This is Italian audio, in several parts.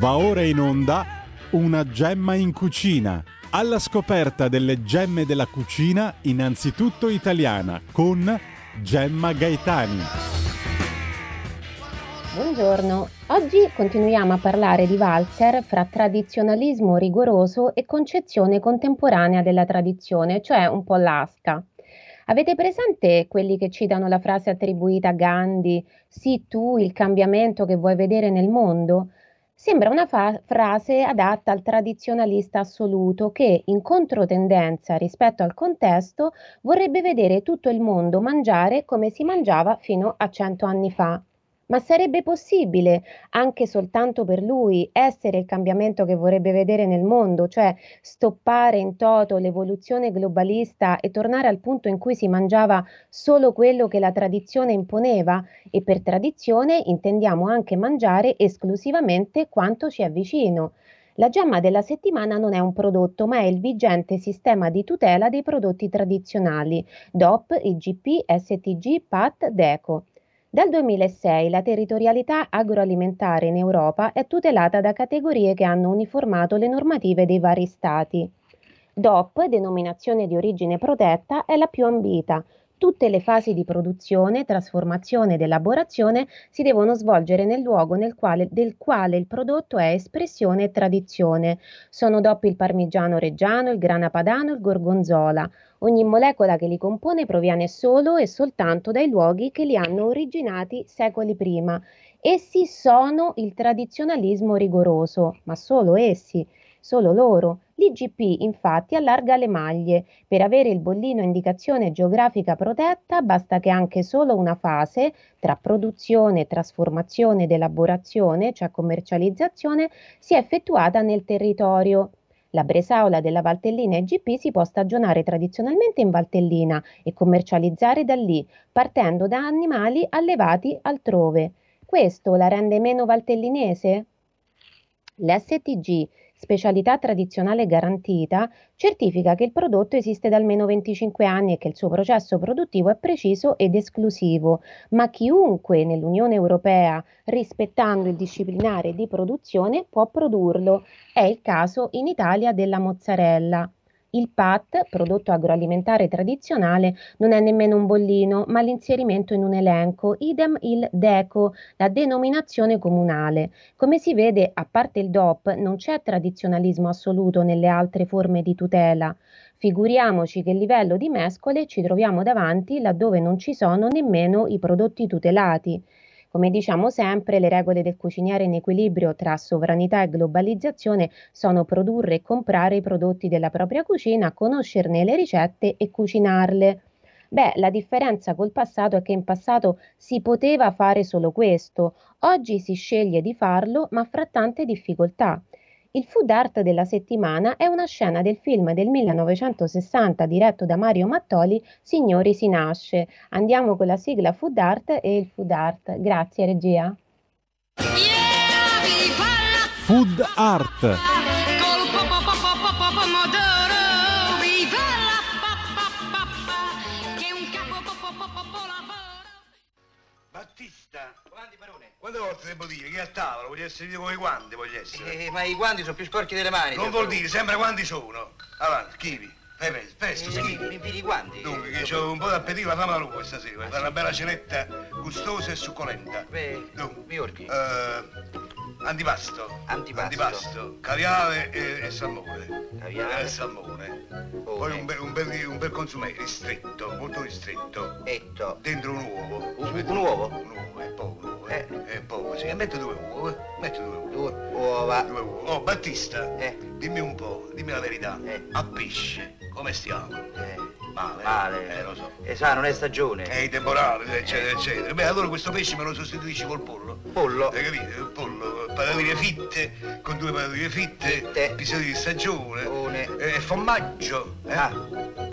Va ora in onda una gemma in cucina. Alla scoperta delle gemme della cucina, innanzitutto italiana, con Gemma Gaetani. Buongiorno, oggi continuiamo a parlare di Walzer fra tradizionalismo rigoroso e concezione contemporanea della tradizione, cioè un po' l'asca. Avete presente quelli che citano la frase attribuita a Gandhi, sì tu il cambiamento che vuoi vedere nel mondo? Sembra una fa- frase adatta al tradizionalista assoluto che, in controtendenza rispetto al contesto, vorrebbe vedere tutto il mondo mangiare come si mangiava fino a cento anni fa. Ma sarebbe possibile, anche soltanto per lui, essere il cambiamento che vorrebbe vedere nel mondo, cioè stoppare in toto l'evoluzione globalista e tornare al punto in cui si mangiava solo quello che la tradizione imponeva? E per tradizione intendiamo anche mangiare esclusivamente quanto ci è vicino. La gemma della settimana non è un prodotto, ma è il vigente sistema di tutela dei prodotti tradizionali DOP, IGP, STG, PAT, DECO. Dal 2006 la territorialità agroalimentare in Europa è tutelata da categorie che hanno uniformato le normative dei vari Stati. DOP, denominazione di origine protetta, è la più ambita. Tutte le fasi di produzione, trasformazione ed elaborazione si devono svolgere nel luogo nel quale, del quale il prodotto è espressione e tradizione. Sono DOP il parmigiano reggiano, il grana padano, il gorgonzola. Ogni molecola che li compone proviene solo e soltanto dai luoghi che li hanno originati secoli prima. Essi sono il tradizionalismo rigoroso, ma solo essi, solo loro. L'IGP infatti allarga le maglie. Per avere il bollino indicazione geografica protetta basta che anche solo una fase tra produzione, trasformazione ed elaborazione, cioè commercializzazione, sia effettuata nel territorio. La bresaola della Valtellina IGP si può stagionare tradizionalmente in Valtellina e commercializzare da lì, partendo da animali allevati altrove. Questo la rende meno valtellinese? L'STG specialità tradizionale garantita, certifica che il prodotto esiste da almeno 25 anni e che il suo processo produttivo è preciso ed esclusivo, ma chiunque nell'Unione Europea, rispettando il disciplinare di produzione, può produrlo. È il caso in Italia della mozzarella. Il PAT, prodotto agroalimentare tradizionale, non è nemmeno un bollino, ma l'inserimento in un elenco, idem il DECO, la denominazione comunale. Come si vede, a parte il DOP, non c'è tradizionalismo assoluto nelle altre forme di tutela. Figuriamoci che livello di mescole ci troviamo davanti laddove non ci sono nemmeno i prodotti tutelati. Come diciamo sempre, le regole del cuciniere in equilibrio tra sovranità e globalizzazione sono produrre e comprare i prodotti della propria cucina, conoscerne le ricette e cucinarle. Beh, la differenza col passato è che in passato si poteva fare solo questo, oggi si sceglie di farlo, ma fra tante difficoltà. Il food art della settimana è una scena del film del 1960 diretto da Mario Mattoli, Signori si nasce. Andiamo con la sigla food art e il food art. Grazie regia. Food art. Quante volte devo dire che a tavola voglio essere io come i guanti, voglio essere. Eh, ma i guanti sono più sporchi delle mani. non vuol dire sempre quanti sono. Avanti, schivi. Fai presto, presto, Eh, schivi. i guanti. Dunque, che ho un po' d'appetito, la fame la lunga stasera. Fare una bella cenetta gustosa e succolenta. Beh, Dunque, mi ordini. eh, antipasto. Antipasto. Antipasto. Caviale e, e salmone. Caviale. E salmone. Oh, Poi eh. un bel, un bel, un bel consumé, ristretto, molto ristretto. Etto. Dentro un uovo. Un- un uovo? Un uovo, è poco, un uovo. Eh. È poco, sì. E metto due uova, eh. Metto due uova. Due uova. Due uova. Oh, Battista, Eh. dimmi un po', dimmi la verità. Eh. A pesce, come stiamo? Eh, Male. male. Eh, lo so. E sa, non è stagione. E i temporali, eccetera, eccetera. Beh, allora questo pesce me lo sostituisci col pollo. Pollo. Hai capito? Il pollo, patatine fitte, con due patatine fitte, Fitte. episodi di stagione. One. E formaggio. Eh? Ah.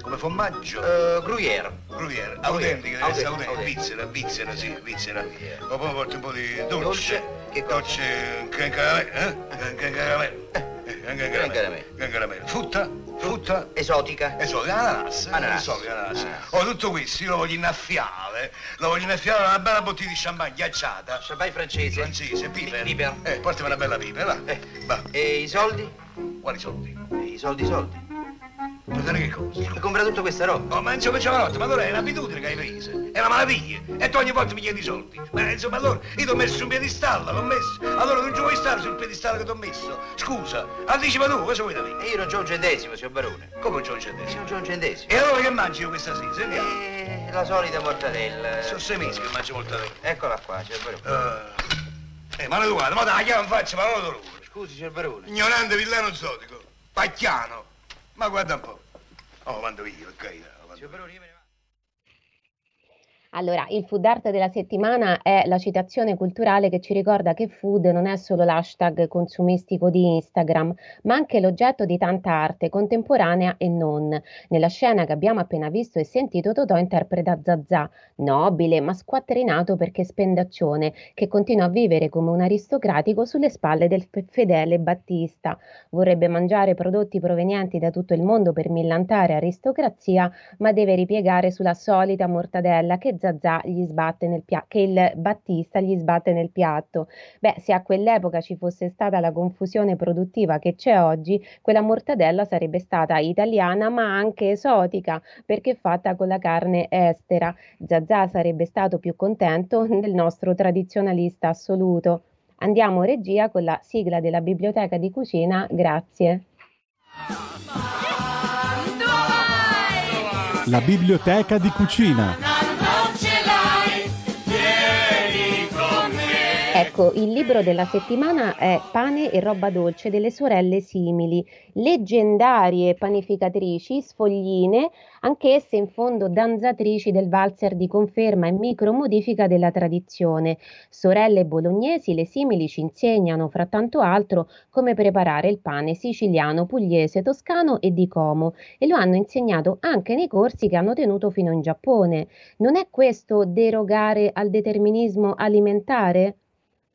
Come formaggio. Eh, Gruyère. Gruyère, autentica, deve essere autentica, svizzera, svizzera, sì. Gruyère. Ma poi porti un po' di dolce. Dolce? Che cosa? Dolce, can caramelle, eh? Can- Gran caramelle. Frutta? Frutta? Esotica. Esotica, ananas. Ananas. Esotica, ananas. Ananas. Oh, tutto questo io lo voglio innaffiare. Lo voglio innaffiare in una bella bottiglia di champagne ghiacciata. Champagne francese. Francese, piper. Piper. Eh, portami una bella piper, va. Eh. Va. E i soldi? Quali soldi? I soldi, i soldi. Per fare che cosa? Per comprare tutta questa roba. Oh, ma insomma, giovanotte, ma allora è un'abitudine che hai preso. È una malattia. E tu ogni volta mi chiedi i soldi. Ma insomma, allora, io ti ho messo su un piedistallo, l'ho messo. Allora non ci vuoi stare sul piedistallo che ti ho messo? Scusa, anticipa tu, cosa vuoi da me? E io non c'ho un centesimo, signor Barone. Come c'ho un centesimo? non c'ho un centesimo. E allora che mangi io questa sera? Sentiamo. E la solita mortadella. Sono sei mesi che mangio bene. Eccola qua, signor Barone. Eh, eh maleducato, ma dai, chiama in faccia, ma non lo Scusi, signor Barone. Ignorante villano zotico, pacchiano. Ma guarda un po'. Oh, mando io, ok. ne vado. Allora, il food art della settimana è la citazione culturale che ci ricorda che food non è solo l'hashtag consumistico di Instagram, ma anche l'oggetto di tanta arte contemporanea e non. Nella scena che abbiamo appena visto e sentito, Totò interpreta Zazà, nobile ma squattrinato perché spendaccione, che continua a vivere come un aristocratico sulle spalle del fe- fedele Battista. Vorrebbe mangiare prodotti provenienti da tutto il mondo per millantare aristocrazia, ma deve ripiegare sulla solita mortadella che Zazà gli sbatte nel piatto, che il Battista gli sbatte nel piatto. Beh, se a quell'epoca ci fosse stata la confusione produttiva che c'è oggi, quella mortadella sarebbe stata italiana ma anche esotica, perché fatta con la carne estera. Zazà sarebbe stato più contento del nostro tradizionalista assoluto. Andiamo regia con la sigla della biblioteca di cucina, grazie. La biblioteca di cucina. Ecco, il libro della settimana è Pane e roba dolce delle sorelle simili, leggendarie panificatrici, sfogline, anch'esse in fondo danzatrici del valzer di conferma e micromodifica della tradizione. Sorelle bolognesi, le simili ci insegnano, fra tanto altro, come preparare il pane siciliano, pugliese, toscano e di Como e lo hanno insegnato anche nei corsi che hanno tenuto fino in Giappone. Non è questo derogare al determinismo alimentare?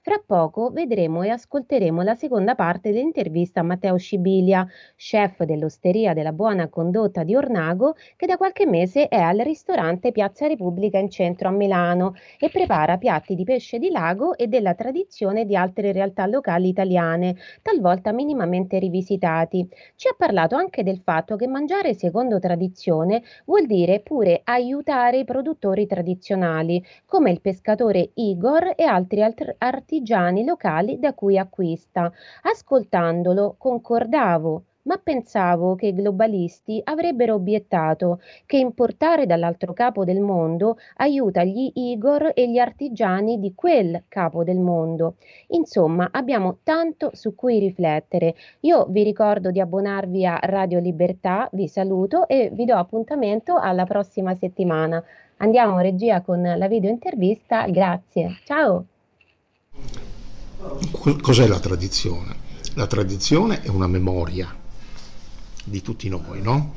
Fra poco vedremo e ascolteremo la seconda parte dell'intervista a Matteo Scibilia, chef dell'osteria della Buona Condotta di Ornago, che da qualche mese è al ristorante Piazza Repubblica in centro a Milano e prepara piatti di pesce di lago e della tradizione di altre realtà locali italiane, talvolta minimamente rivisitati. Ci ha parlato anche del fatto che mangiare secondo tradizione vuol dire pure aiutare i produttori tradizionali, come il pescatore Igor e altri alt- artigiani locali da cui acquista. Ascoltandolo concordavo, ma pensavo che i globalisti avrebbero obiettato che importare dall'altro capo del mondo aiuta gli Igor e gli artigiani di quel capo del mondo. Insomma, abbiamo tanto su cui riflettere. Io vi ricordo di abbonarvi a Radio Libertà, vi saluto e vi do appuntamento alla prossima settimana. Andiamo regia con la video intervista. Grazie. Ciao. Co- Cos'è la tradizione? La tradizione è una memoria di tutti noi, no?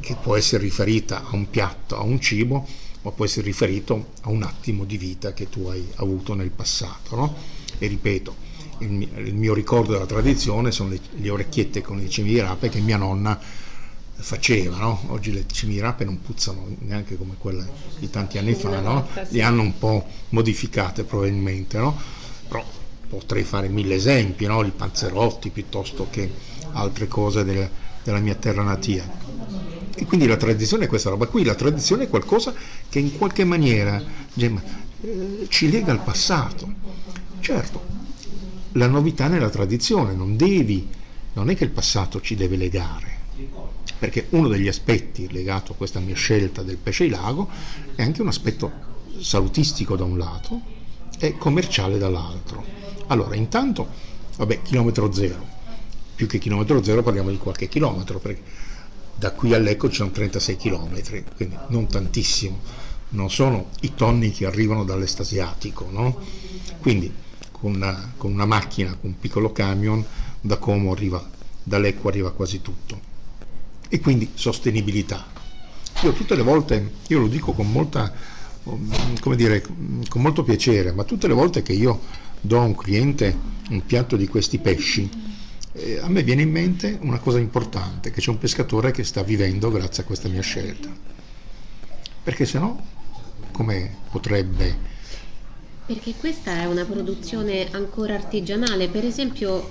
Che può essere riferita a un piatto, a un cibo, ma può essere riferito a un attimo di vita che tu hai avuto nel passato, no? E ripeto, il mio, ricordo della tradizione sono le, le orecchiette con i cimirape che mia nonna faceva, no? Oggi le cimirape non puzzano neanche come quelle di tanti anni fa, no? Le hanno un po' modificate probabilmente, no? Però potrei fare mille esempi, i panzerotti piuttosto che altre cose del- della mia terra natia. E quindi la tradizione è questa roba qui, la tradizione è qualcosa che in qualche maniera Gemma, eh, ci lega al passato. Certo, la novità nella tradizione, non devi, non è che il passato ci deve legare, perché uno degli aspetti legato a questa mia scelta del pesce di lago è anche un aspetto salutistico da un lato e commerciale dall'altro. Allora, intanto, vabbè, chilometro zero, più che chilometro zero parliamo di qualche chilometro, perché da qui a Lecco ci sono 36 chilometri, quindi non tantissimo, non sono i tonni che arrivano dall'est asiatico, no? Quindi con una, con una macchina, con un piccolo camion, da Como arriva, da Lecco arriva quasi tutto. E quindi sostenibilità. Io tutte le volte, io lo dico con molta, come dire, con molto piacere, ma tutte le volte che io do a un cliente un piatto di questi pesci, eh, a me viene in mente una cosa importante, che c'è un pescatore che sta vivendo grazie a questa mia scelta. Perché se no, come potrebbe... Perché questa è una produzione ancora artigianale, per esempio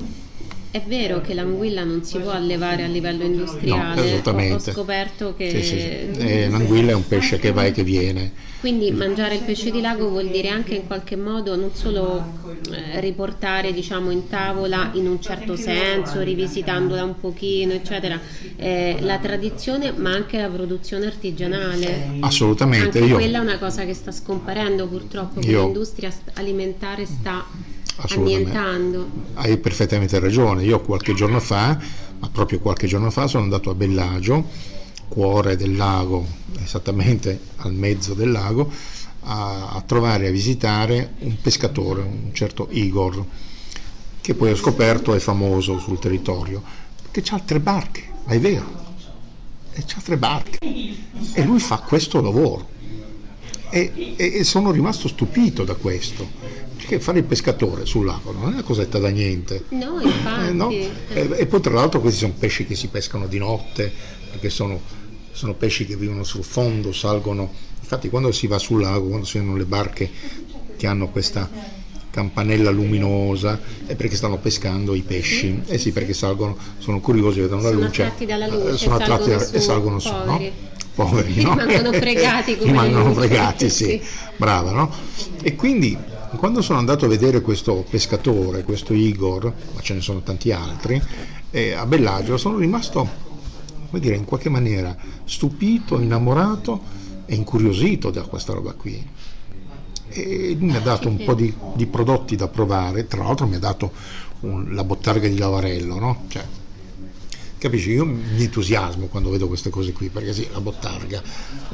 è vero che l'anguilla non si può allevare a livello industriale, no, esattamente. ho scoperto che... Sì, sì. Eh, l'anguilla è un pesce che va e che viene. Quindi mangiare il pesce di lago vuol dire anche in qualche modo non solo eh, riportare diciamo, in tavola in un certo senso, rivisitandola un pochino, eccetera, eh, la tradizione ma anche la produzione artigianale. Assolutamente. Anche io, quella è una cosa che sta scomparendo purtroppo, Io- l'industria alimentare sta Annientando. Hai perfettamente ragione. Io qualche giorno fa, ma proprio qualche giorno fa, sono andato a Bellagio, cuore del lago, esattamente al mezzo del lago, a, a trovare, a visitare un pescatore, un certo Igor, che poi ho scoperto è famoso sul territorio, perché ha tre barche, ma è vero, e c'ha tre barche. E lui fa questo lavoro. E, e- e sono rimasto stupito da questo, perché fare il pescatore sul lago non è una cosetta da niente. No, infatti. Eh, no? E, e poi tra l'altro questi sono pesci che si pescano di notte, perché sono, sono pesci che vivono sul fondo, salgono. Infatti quando si va sul lago, quando si hanno le barche che hanno questa campanella luminosa, è perché stanno pescando i pesci. Eh sì, perché salgono, sono curiosi, vedono la Sono luce. attratti dalla eh, luce, sono attratti salgono e su, salgono su, poveri. no? Poveri, no? Rimangono fregati come Rimangono fregati, sì. Sì. Brava, no? E quindi quando sono andato a vedere questo pescatore, questo Igor, ma ce ne sono tanti altri, eh, a Bellagio sono rimasto, come dire, in qualche maniera stupito, innamorato e incuriosito da questa roba qui. E lui mi ha dato un po' di, di prodotti da provare, tra l'altro mi ha dato un- la bottarga di Lavarello, no? Cioè, Capisci? Io mi entusiasmo quando vedo queste cose qui, perché sì, la bottarga,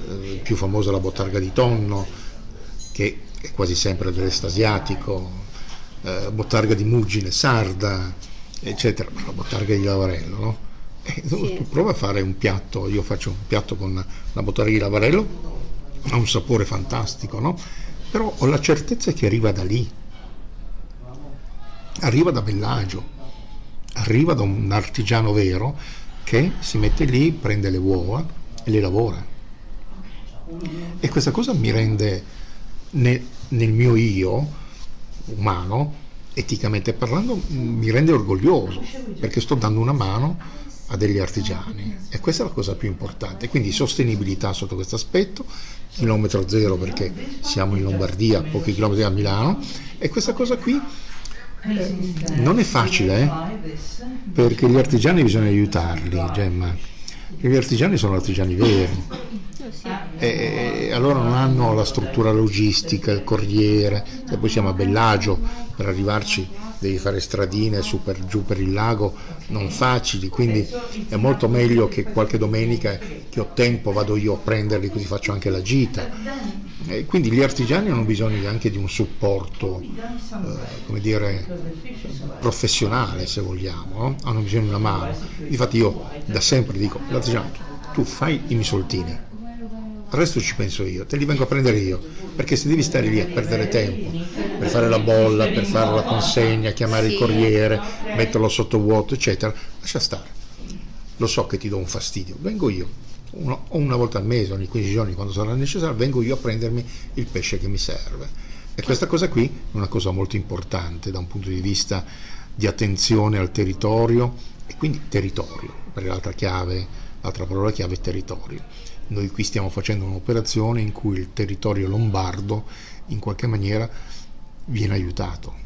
eh, più famosa la bottarga di tonno, che è quasi sempre dell'est asiatico, eh, bottarga di muggine sarda, eccetera, ma la bottarga di lavarello, no? E tu, Sì. tu prova a fare un piatto, io faccio un piatto con la bottarga di lavarello, ha un sapore fantastico, no? Però ho la certezza che arriva da lì, arriva da Bellagio, arriva da un artigiano vero che si mette lì, prende le uova e le lavora. E questa cosa mi rende ne- nel mio io umano, eticamente parlando, mi rende orgoglioso perché sto dando una mano a degli artigiani e questa è la cosa più importante. Quindi sostenibilità sotto questo aspetto, chilometro zero perché siamo in Lombardia, pochi chilometri da Milano e questa cosa qui eh, non è facile eh, perché gli artigiani bisogna aiutarli, Gemma. Gli artigiani sono artigiani veri e allora non hanno la struttura logistica, il corriere, se poi siamo a Bellagio per arrivarci devi fare stradine su per giù per il lago non facili, quindi è molto meglio che qualche domenica che ho tempo vado io a prenderli così faccio anche la gita. E quindi gli artigiani hanno bisogno anche di un supporto, eh, come dire, professionale se vogliamo, no? hanno bisogno di una mano. Infatti io da sempre dico, l'artigiano, tu fai i misoltini, il resto ci penso io, te li vengo a prendere io, perché se devi stare lì a perdere tempo per fare la bolla, per fare la consegna, chiamare il Sì. corriere, metterlo sotto vuoto, eccetera, lascia stare. Lo so che ti do un fastidio, vengo io, o una volta al mese, ogni 15 giorni, quando sarà necessario, vengo io a prendermi il pesce che mi serve. E questa cosa qui è una cosa molto importante da un punto di vista di attenzione al territorio e quindi territorio, perché l'altra chiave, l'altra parola chiave è territorio. Noi qui stiamo facendo un'operazione in cui il territorio lombardo in qualche maniera viene aiutato.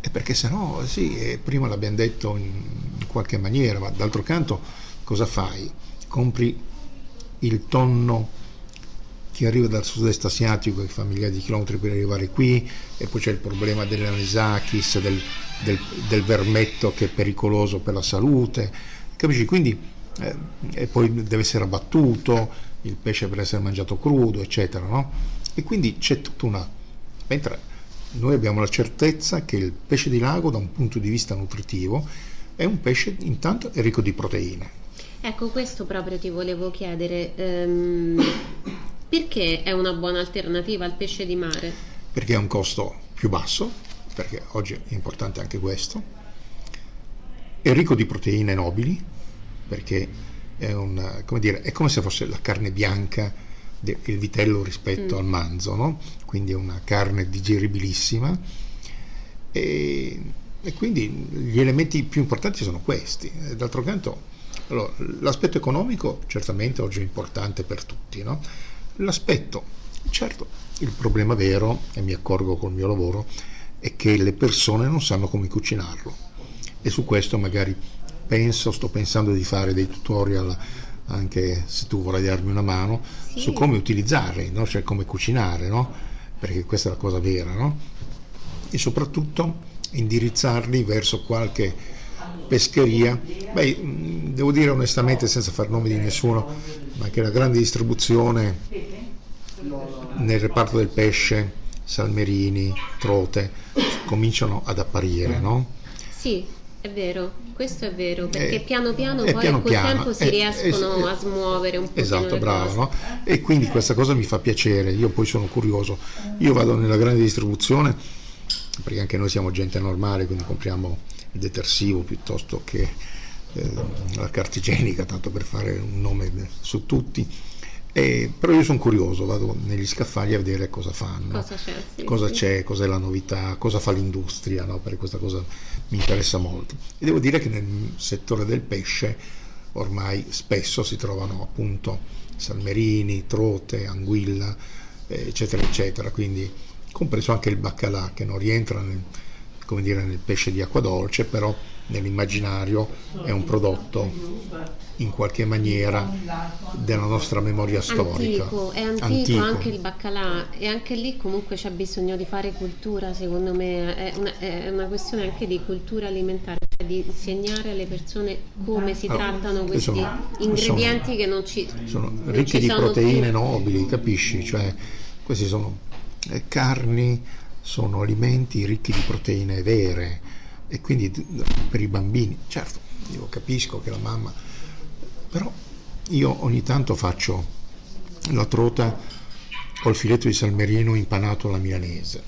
E perché se no, sì, eh, prima l'abbiamo detto in, qualche maniera, ma d'altro canto cosa fai? Compri il tonno che arriva dal sud-est asiatico, che fa migliaia di chilometri per arrivare qui, e poi c'è il problema dell'anisakis, del, del, del vermetto che è pericoloso per la salute, capisci? Quindi, eh, e poi deve essere abbattuto, il pesce per essere mangiato crudo, eccetera, no? E quindi c'è tutta una... Mentre noi abbiamo la certezza che il pesce di lago, da un punto di vista nutritivo, è un pesce intanto ricco di proteine. Ecco, questo proprio ti volevo chiedere. ehm, perché è una buona alternativa al pesce di mare? perché ha un costo più basso, perché oggi è importante anche questo, è ricco di proteine nobili, perché è, un, come, dire, è come se fosse la carne bianca del vitello rispetto mm. al manzo, no? quindi è una carne digeribilissima. E, e, quindi gli elementi più importanti sono questi. D'altro canto, allora, l'aspetto economico certamente oggi è importante per tutti. No? L'aspetto, certo, il problema vero, e mi accorgo col mio lavoro, è che le persone non sanno come cucinarlo. E su questo magari penso, sto pensando di fare dei tutorial anche se tu vorrai darmi una mano sì. su come utilizzarli, no? cioè come cucinare, no? perché questa è la cosa vera, no? e soprattutto indirizzarli verso qualche pescheria. Beh, devo dire onestamente, senza far nomi di nessuno, ma che la grande distribuzione nel reparto del pesce, salmerini, trote, cominciano ad apparire, no? Sì, è vero, questo è vero, perché eh, piano piano poi piano col piano, tempo si eh, riescono eh, a smuovere un po'. Esatto, bravo, no? E quindi questa cosa mi fa piacere, io poi sono curioso. Io vado nella grande distribuzione, perché anche noi siamo gente normale, quindi compriamo il detersivo piuttosto che eh, la carta igienica, tanto per fare un nome su tutti eh, però io sono curioso, vado negli scaffali a vedere cosa fanno, cosa c'è, sì, cosa sì. c'è cos'è la novità, cosa fa l'industria, no? perché questa cosa mi interessa molto. E devo dire che nel settore del pesce ormai spesso si trovano appunto salmerini, trote, anguilla, eh, eccetera, eccetera, quindi compreso anche il baccalà che non rientra nel, dire, nel pesce di acqua dolce, però nell'immaginario è un prodotto in qualche maniera della nostra memoria storica. Antico, è antico, antico, anche il baccalà e anche lì comunque c'è bisogno di fare cultura, secondo me è una, è una questione anche di cultura alimentare, cioè di insegnare alle persone come si allora, trattano questi sono, ingredienti sono, che non ci sono non ricchi ci di sono proteine più. nobili, capisci? Cioè, questi sono eh, carni, sono alimenti ricchi di proteine vere e quindi per i bambini, certo, io capisco che la mamma, però io ogni tanto faccio la trota o il filetto di salmerino impanato alla milanese,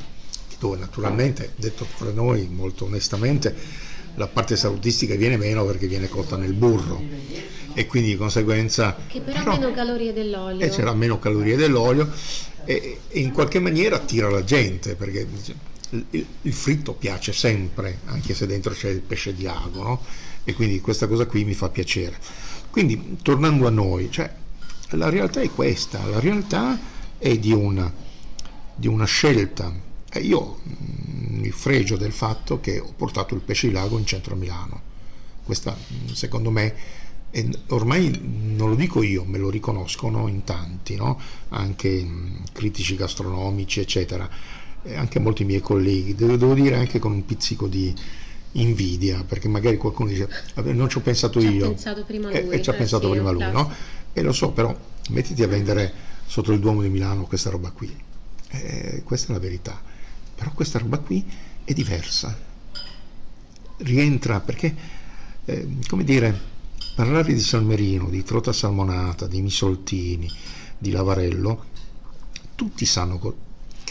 dove naturalmente, detto fra noi molto onestamente, la parte salutistica viene meno perché viene cotta nel burro e quindi di conseguenza... Che però, ha meno calorie dell'olio. E c'era meno calorie dell'olio e, e in qualche maniera attira la gente perché il, il, fritto piace sempre, anche se dentro c'è il pesce di ago, no? e quindi questa cosa qui mi fa piacere. Quindi tornando a noi, cioè, la realtà è questa, la realtà è di una, di una scelta. E io mm, mi fregio del fatto che ho portato il pesce di lago in centro a Milano. Questa, mm, secondo me, è, ormai non lo dico io, me lo riconoscono in tanti, no? anche mm, critici gastronomici, eccetera anche molti miei colleghi, devo, devo, dire anche con un pizzico di invidia, perché magari qualcuno dice non ci ho pensato ci io. Pensato prima lui, e, e ci ha eh, pensato sì, prima lui, no? E lo so, però mettiti a vendere sotto il Duomo di Milano questa roba qui. Eh, questa è la verità. Però questa roba qui è diversa. Rientra perché, eh, come dire, parlare di salmerino, di trota salmonata, di misoltini, di lavarello, tutti sanno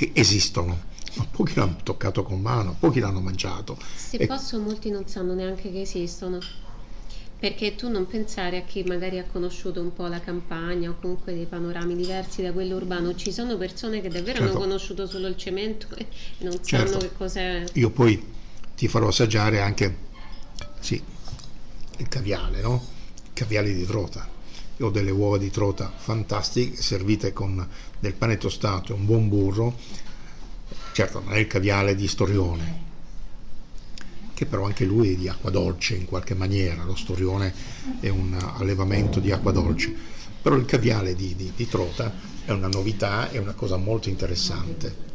che esistono, ma pochi l'hanno toccato con mano, pochi l'hanno mangiato. Se e... posso, molti non sanno neanche che esistono. Perché tu non pensare a chi magari ha conosciuto un po' la campagna o comunque dei panorami diversi da quello urbano, ci sono persone che davvero certo. hanno conosciuto solo il cemento e non certo. sanno che cos'è. Io poi ti farò assaggiare anche sì, il caviale, no? Il caviale di trota. Io ho delle uova di trota fantastiche servite con del pane tostato e un buon burro, certo non è il caviale di Storione, che però anche lui è di acqua dolce in qualche maniera, lo Storione è un allevamento di acqua dolce, però il caviale di, di, di Trota è una novità, è una cosa molto interessante.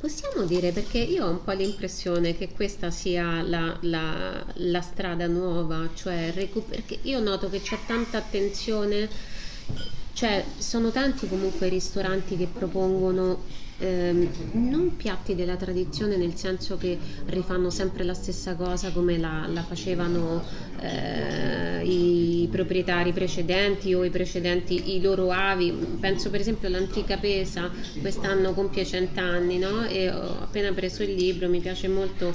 Possiamo dire, perché io ho un po' l'impressione che questa sia la, la, la strada nuova, cioè recu- perché io noto che c'è tanta attenzione cioè, sono tanti comunque i ristoranti che propongono ehm, non piatti della tradizione nel senso che rifanno sempre la stessa cosa come la, la facevano eh, i proprietari precedenti o i precedenti, i loro avi. Penso per esempio all'antica Pesa, quest'anno compie cent'anni no? e ho appena preso il libro, mi piace molto,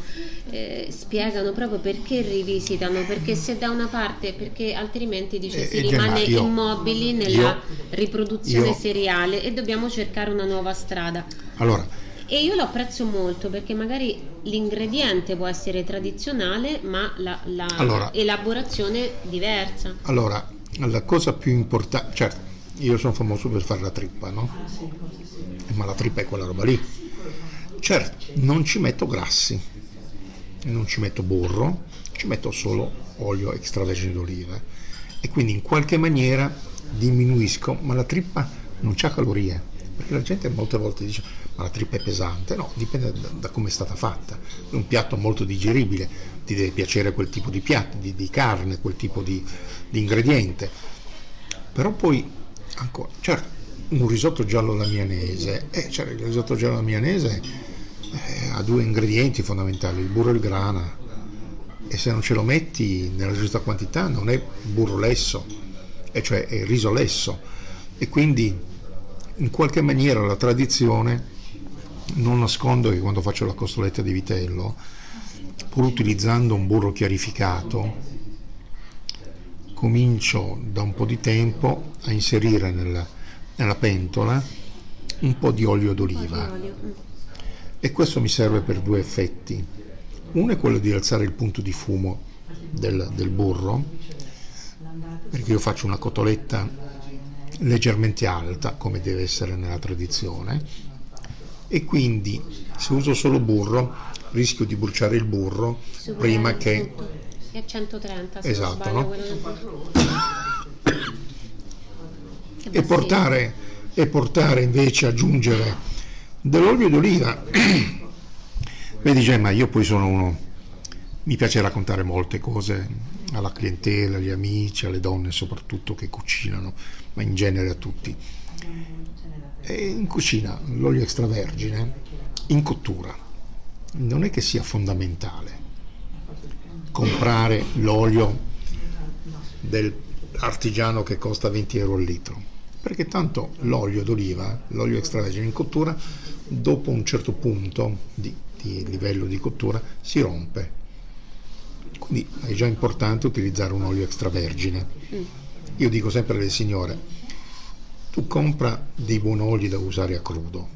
eh, spiegano proprio perché rivisitano, perché se da una parte, perché altrimenti dice Eh, si eh, rimane io- immobili nella io- riproduzione io- seriale e dobbiamo cercare una nuova strada. Allora, E io lo apprezzo molto perché magari l'ingrediente può essere tradizionale, ma la, la Allora. elaborazione diversa. allora, la cosa più importante, certo, io sono famoso per fare la trippa, no? Ma la trippa è quella roba lì. Certo, non ci metto grassi, non ci metto burro, ci metto solo olio extravergine d'oliva e quindi in qualche maniera diminuisco, ma la trippa non ha calorie, perché la gente molte volte dice ma la trippa è pesante, no, dipende da, da come è stata fatta, è un piatto molto digeribile, ti deve piacere quel tipo di piatto, di, di carne, quel tipo di, di ingrediente, però poi ancora, certo, un risotto giallo alla eh, cioè, il risotto giallo alla eh, ha due ingredienti fondamentali, il burro e il grana, e se non ce lo metti nella giusta quantità non è burro lesso, e cioè è riso lesso, e quindi in qualche maniera la tradizione, non nascondo che quando faccio la costoletta di vitello, pur utilizzando un burro chiarificato, comincio da un po' di tempo a inserire nella, nella pentola un po' di olio d'oliva. Mm. e questo mi serve per due effetti. Uno è quello di alzare il punto di fumo del, del burro, perché io faccio una cotoletta leggermente alta, come deve essere nella tradizione, e quindi se uso solo burro rischio di bruciare il burro Super prima che tutto. È 130, se Esatto, sbaglio no? quello e portare, e portare invece aggiungere dell'olio d'oliva. Vedi Gemma, io poi sono uno, mi piace raccontare molte cose alla clientela, agli amici, alle donne soprattutto che cucinano, ma in genere a tutti. E in cucina l'olio extravergine, in cottura, non è che sia fondamentale comprare l'olio dell'artigiano che costa 20 euro al litro, perché tanto l'olio d'oliva, l'olio extravergine in cottura, dopo un certo punto di, di livello di cottura si rompe. Quindi è già importante utilizzare un olio extravergine. Io dico sempre alle signore, tu compra dei buoni oli da usare a crudo,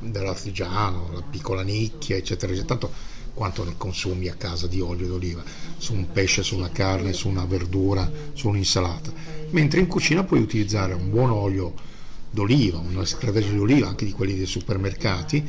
dell'artigiano, la piccola nicchia, eccetera, eccetera. Tanto quanto ne consumi a casa di olio d'oliva, su un pesce, su una carne, su una verdura, su un'insalata. Mentre in cucina puoi utilizzare un buon olio d'oliva, una extravergine d'oliva, anche di quelli dei supermercati,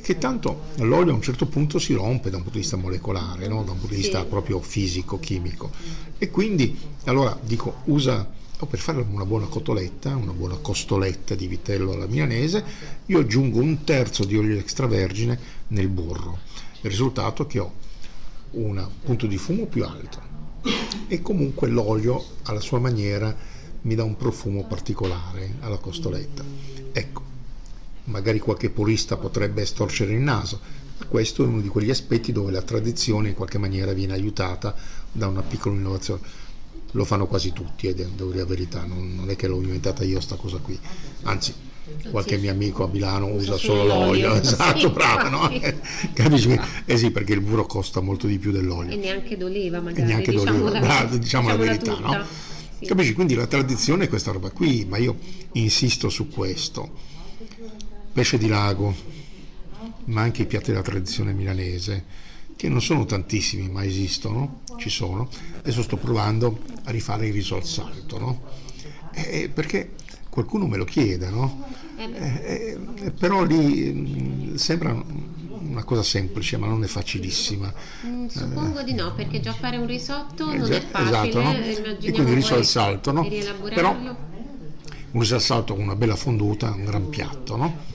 che tanto l'olio a un certo punto si rompe da un punto di vista molecolare, no? da un punto di vista Sì. proprio fisico, chimico. E quindi, allora dico, usa o per fare una buona cotoletta, una buona costoletta di vitello alla milanese, io aggiungo un terzo di olio extravergine nel burro. Il risultato è che ho un punto di fumo più alto e comunque l'olio alla sua maniera mi dà un profumo particolare alla costoletta. Ecco, magari qualche purista potrebbe storcere il naso, ma questo è uno di quegli aspetti dove la tradizione in qualche maniera viene aiutata da una piccola innovazione. Lo fanno quasi tutti, ed è devo dire la verità, non, non è che l'ho inventata io sta cosa qui, anzi qualche mio amico a Milano usa solo l'olio, esatto, Sì, brava, no? Capisci? Eh sì, perché il burro costa molto di più dell'olio E neanche d'oliva, magari. e neanche d'oliva, diciamola- bravo, diciamo la verità, tutta. no? Sì. Capisci? Quindi la tradizione è questa roba qui, ma io insisto su questo. Pesce di lago, ma anche i piatti della tradizione milanese, che non sono tantissimi, ma esistono, ci sono. Adesso sto provando a rifare il riso al salto, no? Eh, perché qualcuno me lo chiede, no? Eh, Eh, eh, però lì mm, sembra una cosa semplice, ma non è facilissima. mm, suppongo di no, perché già fare un risotto non Eh, è facile. esatto, no? eh, E quindi riso poi al salto, no? rielaborarlo. un riso al salto con una bella fonduta, un gran piatto, no?